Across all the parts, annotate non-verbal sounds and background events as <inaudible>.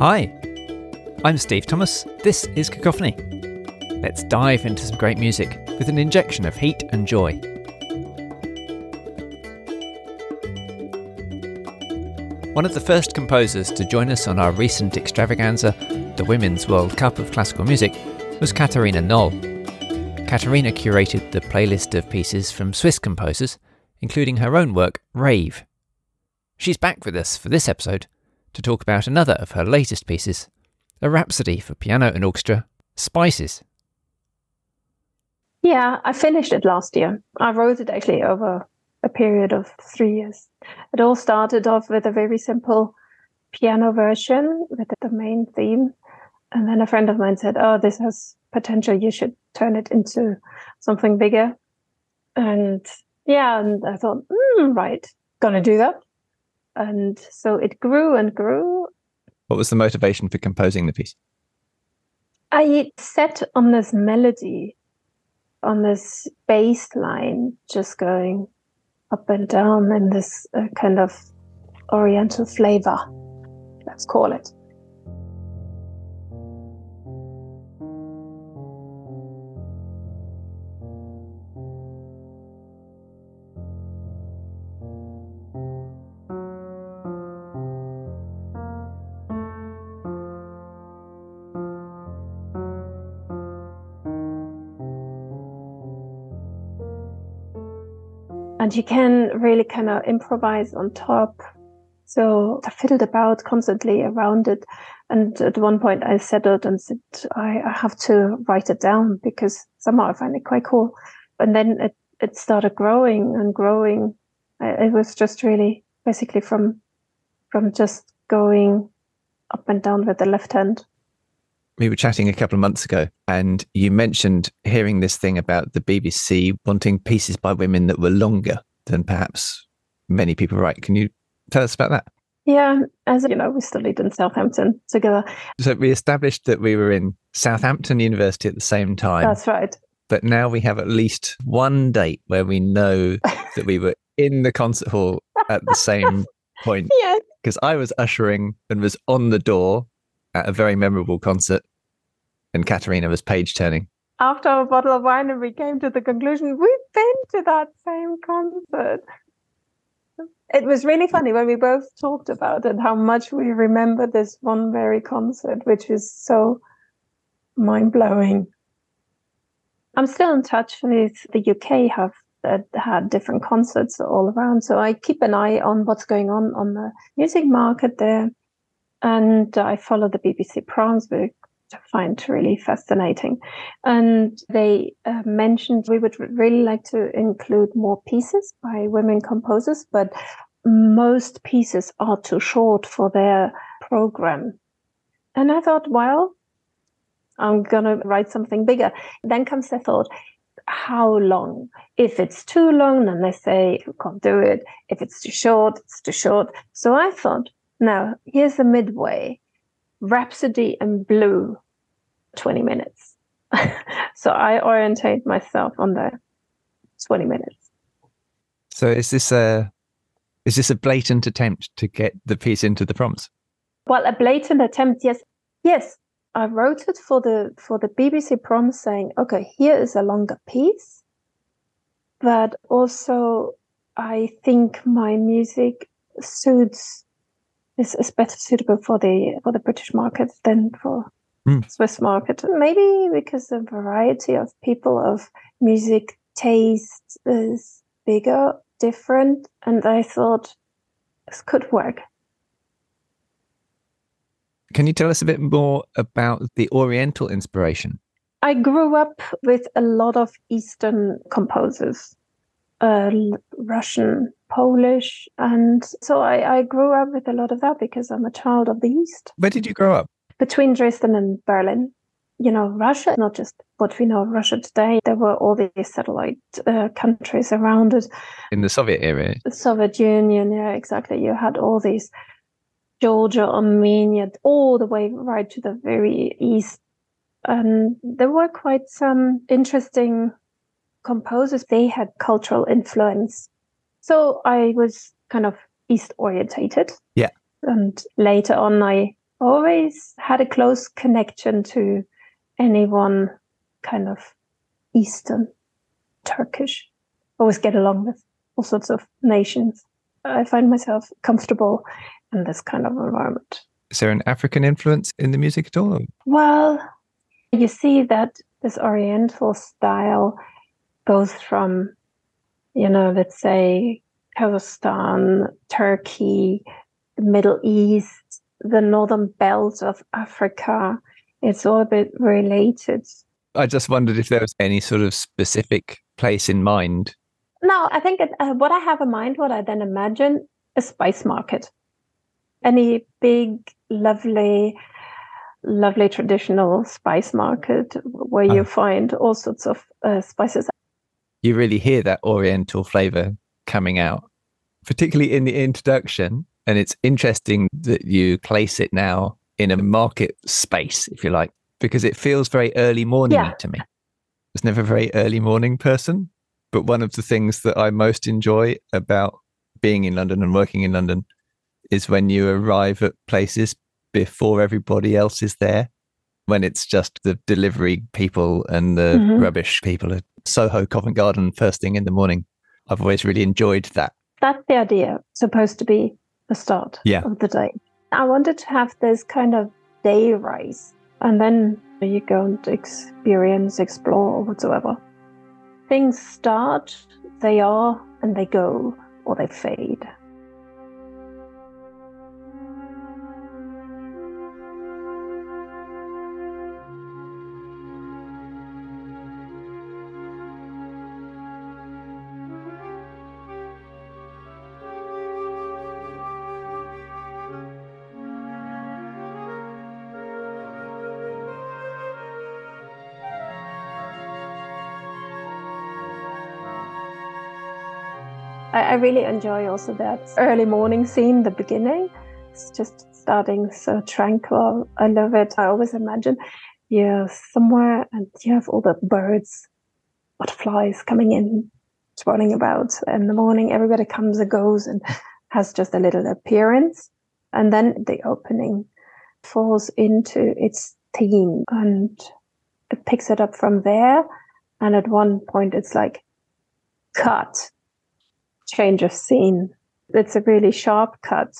Hi, I'm Steve Thomas. This is Cacophony. Let's dive into some great music with an injection of heat and joy. One of the first composers to join us on our recent extravaganza, the Women's World Cup of Classical Music, was Katharina Nohl. Katharina curated the playlist of pieces from Swiss composers, including her own work, Rave. She's back with us for this episode to talk about another of her latest pieces, a rhapsody for piano and orchestra, Spices. Yeah, I finished it last year. I wrote it actually over a period of three years. It all started off with a very simple piano version with the main theme. And then a friend of mine said, Oh, this has potential. You should turn it into something bigger. And yeah, and I thought, mm, right, gonna do that and so it grew and grew. What was the motivation for composing the piece? I set on this melody, on this bass line, just going up and down in this uh, kind of oriental flavor, let's call it. And you can really kind of improvise on top. So I fiddled about constantly around it. And at one point I settled and said, I, I have to write it down because somehow I find it quite cool. And then it, it started growing and growing. It was just really basically from, from just going up and down with the left hand we were chatting a couple of months ago and you mentioned hearing this thing about the BBC wanting pieces by women that were longer than perhaps many people write. Can you tell us about that? Yeah, as you know, we studied in Southampton together. So we established that we were in Southampton University at the same time. That's right. But now we have at least one date where we know <laughs> that we were in the concert hall at the same <laughs> point. Yeah. Because I was ushering and was on the door at a very memorable concert and Katharina was page turning. After a bottle of wine, and we came to the conclusion we've been to that same concert. It was really funny when we both talked about it, how much we remember this one very concert, which is so mind blowing. I'm still in touch with the UK, have that had different concerts all around. So I keep an eye on what's going on on the music market there. And I follow the BBC Proms very find really fascinating. And they uh, mentioned we would really like to include more pieces by women composers, but most pieces are too short for their program. And I thought, well, I'm going to write something bigger. Then comes the thought, how long? If it's too long, then they say you can't do it. If it's too short, it's too short. So I thought, now here's the midway. Rhapsody in Blue, 20 minutes. <laughs> so I orientate myself on the 20 minutes. So is this a is this a blatant attempt to get the piece into the Proms? Well, a blatant attempt, yes. Yes. I wrote it for the for the BBC Proms saying, okay, here is a longer piece. But also I think my music suits is, is better suitable for the for the British market than for mm. Swiss market. Maybe because the variety of people of music taste is bigger, different, and I thought this could work. Can you tell us a bit more about the Oriental inspiration? I grew up with a lot of Eastern composers, uh, Russian, Polish. And so I, I grew up with a lot of that because I'm a child of the East. Where did you grow up? Between Dresden and Berlin. You know, Russia, not just what we know of Russia today, there were all these satellite uh, countries around it. In the Soviet era? The Soviet Union, yeah, exactly. You had all these Georgia, Armenia, all the way right to the very east. And there were quite some interesting composers. They had cultural influence so I was kind of east orientated. Yeah. And later on, I always had a close connection to anyone kind of Eastern Turkish. Always get along with all sorts of nations. I find myself comfortable in this kind of environment. Is there an African influence in the music at all? Well, you see that this Oriental style goes from, you know, let's say Kazakhstan, Turkey, the Middle East, the northern belt of Africa. It's all a bit related. I just wondered if there was any sort of specific place in mind. No, I think it, uh, what I have in mind, what I then imagine, a spice market. Any big, lovely, lovely traditional spice market where you ah. find all sorts of uh, spices. You really hear that Oriental flavor coming out, particularly in the introduction. And it's interesting that you place it now in a market space, if you like, because it feels very early morning yeah. to me. I was never a very early morning person. But one of the things that I most enjoy about being in London and working in London is when you arrive at places before everybody else is there, when it's just the delivery people and the mm-hmm. rubbish people at Soho, Covent Garden, first thing in the morning. I've always really enjoyed that. That's the idea, supposed to be the start yeah. of the day. I wanted to have this kind of day rise, and then you go and experience, explore, whatsoever. Things start, they are, and they go, or they fade. I, I really enjoy also that early morning scene, the beginning. It's just starting so tranquil. I love it. I always imagine you're somewhere and you have all the birds, butterflies coming in, running about. In the morning, everybody comes and goes and has just a little appearance. And then the opening falls into its theme and it picks it up from there. And at one point, it's like, cut change of scene. It's a really sharp cut,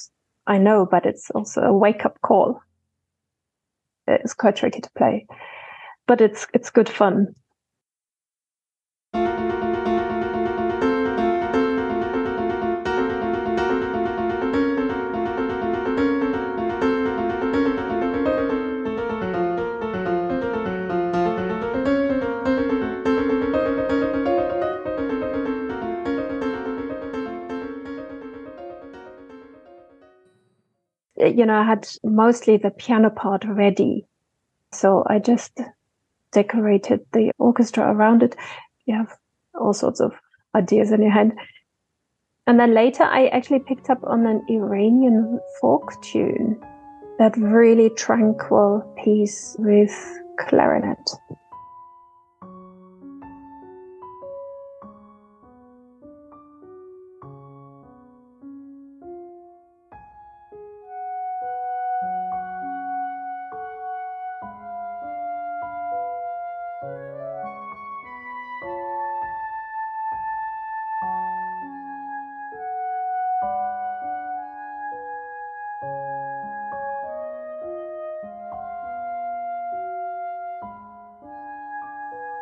I know, but it's also a wake up call. It's quite tricky to play, but it's it's good fun. You know, I had mostly the piano part ready. So I just decorated the orchestra around it. You have all sorts of ideas in your head. And then later, I actually picked up on an Iranian folk tune, that really tranquil piece with clarinet.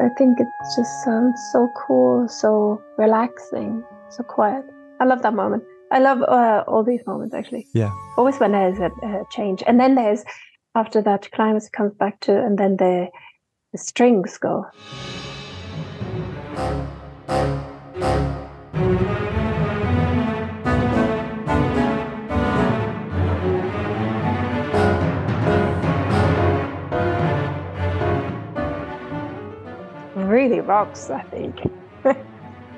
I think it just sounds so cool, so relaxing, so quiet. I love that moment. I love uh, all these moments actually. Yeah. Always when there's a, a, change, and then there's after that climax comes back to, and then the the strings go. Rocks, I think. <laughs>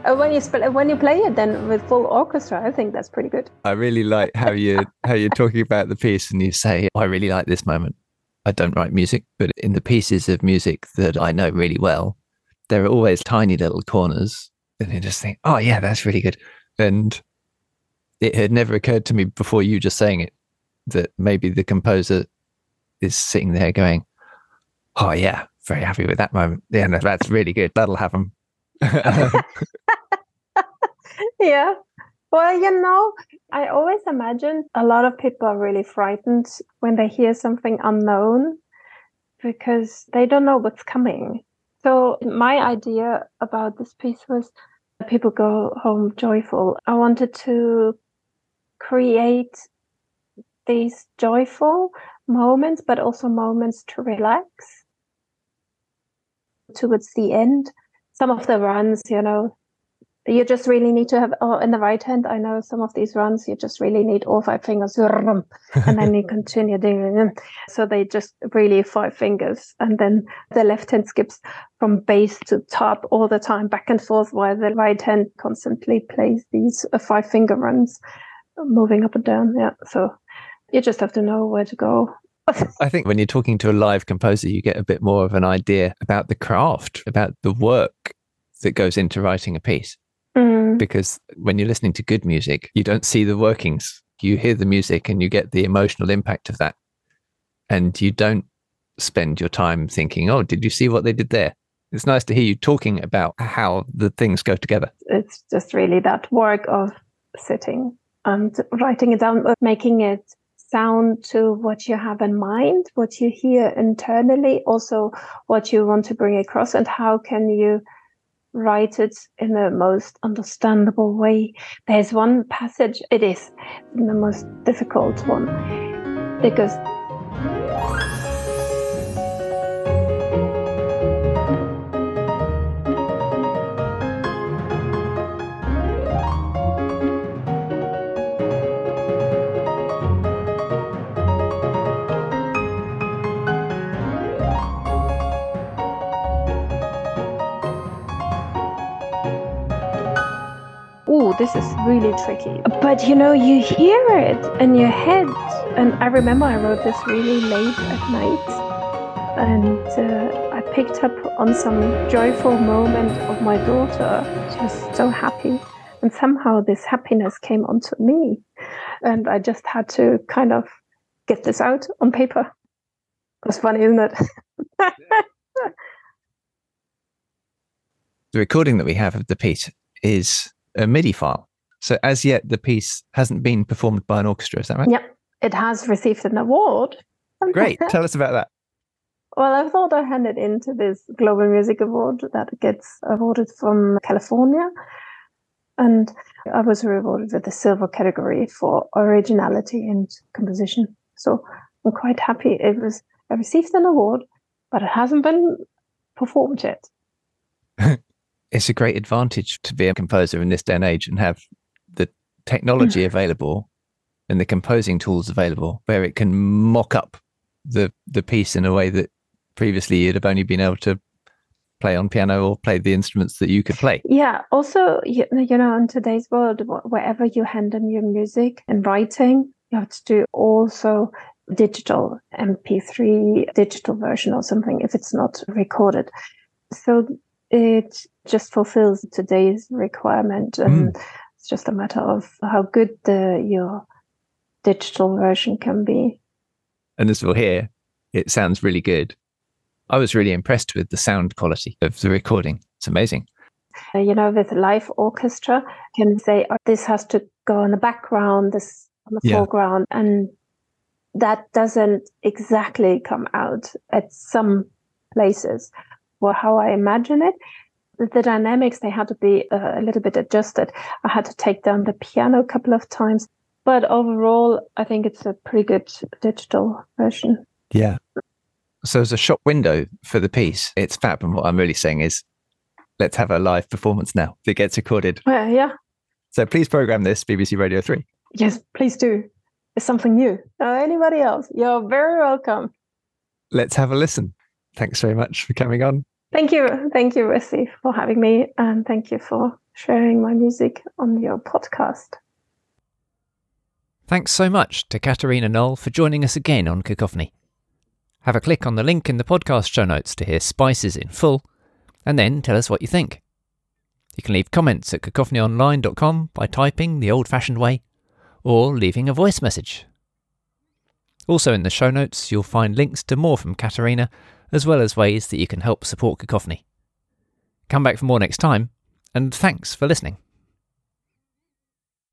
when you sp- when you play it then with full orchestra, I think that's pretty good. I really like how you how you're talking about the piece and you say, oh, "I really like this moment." I don't write music, but in the pieces of music that I know really well, there are always tiny little corners, and you just think, "Oh yeah, that's really good." And it had never occurred to me before you just saying it that maybe the composer is sitting there going, "Oh yeah, very happy with that moment. Yeah, no, that's really good. That'll have them." <laughs> yeah. Well, you know, I always imagine a lot of people are really frightened when they hear something unknown because they don't know what's coming. So, my idea about this piece was people go home joyful. I wanted to create these joyful moments, but also moments to relax towards the end. Some of the runs, you know, you just really need to have oh, in the right hand i know some of these runs you just really need all five fingers <laughs> and then you continue doing so they just really five fingers and then the left hand skips from base to top all the time back and forth while the right hand constantly plays these uh, five finger runs moving up and down yeah. So you just have to know where to go I think when you're talking to a live composer, you get a bit more of an idea about the craft, about the work that goes into writing a piece. Mm. Because when you're listening to good music, you don't see the workings. You hear the music and you get the emotional impact of that. And you don't spend your time thinking, oh, did you see what they did there? It's nice to hear you talking about how the things go together. It's just really that work of sitting and writing it down, making it sound to what you have in mind, what you hear internally, also what you want to bring across, and how can you write it in the most understandable way. There's one passage, it is the most difficult one because this is really tricky. But you know, you hear it in your head. And I remember I wrote this really late at night. And uh, I picked up on some joyful moment of my daughter. She was so happy. And somehow this happiness came onto me. And I just had to kind of get this out on paper. Was funny, isn't it? <laughs> the recording that we have of the piece is a MIDI file. So as yet, the piece hasn't been performed by an orchestra. Is that right? Yep, it has received an award. <laughs> Great. Tell us about that. Well, I thought I handed it into this Global Music Award that gets awarded from California. And I was rewarded with the silver category for originality and composition. So I'm quite happy. It was I received an award, but it hasn't been performed yet. <laughs> it's a great advantage to be a composer in this day and age and have the technology mm. available and the composing tools available where it can mock up the the piece in a way that previously you'd have only been able to play on piano or play the instruments that you could play. Yeah. Also, you, you know, in today's world, wherever you hand in your music and writing, you have to do also digital MP3 digital version or something if it's not recorded. So it just fulfills today's requirement and mm. it's just a matter of how good the your digital version can be. And as we'll hear it sounds really good. I was really impressed with the sound quality of the recording. It's amazing. Uh, you know with live orchestra can say oh, this has to go in the background this on the yeah. foreground and that doesn't exactly come out at some places or how I imagine it. The dynamics, they had to be uh, a little bit adjusted. I had to take down the piano a couple of times. But overall, I think it's a pretty good digital version. Yeah. So as a shop window for the piece, it's fab. And what I'm really saying is let's have a live performance now that gets recorded. Well, yeah. So please program this, BBC Radio 3. Yes, please do. It's something new. Uh, anybody else, you're very welcome. Let's have a listen. Thanks very much for coming on. Thank you. Thank you, Russi, for having me. And thank you for sharing my music on your podcast. Thanks so much to Katharina Nohl for joining us again on Cacophony. Have a click on the link in the podcast show notes to hear Spices in full, and then tell us what you think. You can leave comments at cacophonyonline.com by typing the old fashioned way or leaving a voice message. Also, in the show notes, you'll find links to more from Katharina, as well as ways that you can help support Cacophony. Come back for more next time, and thanks for listening.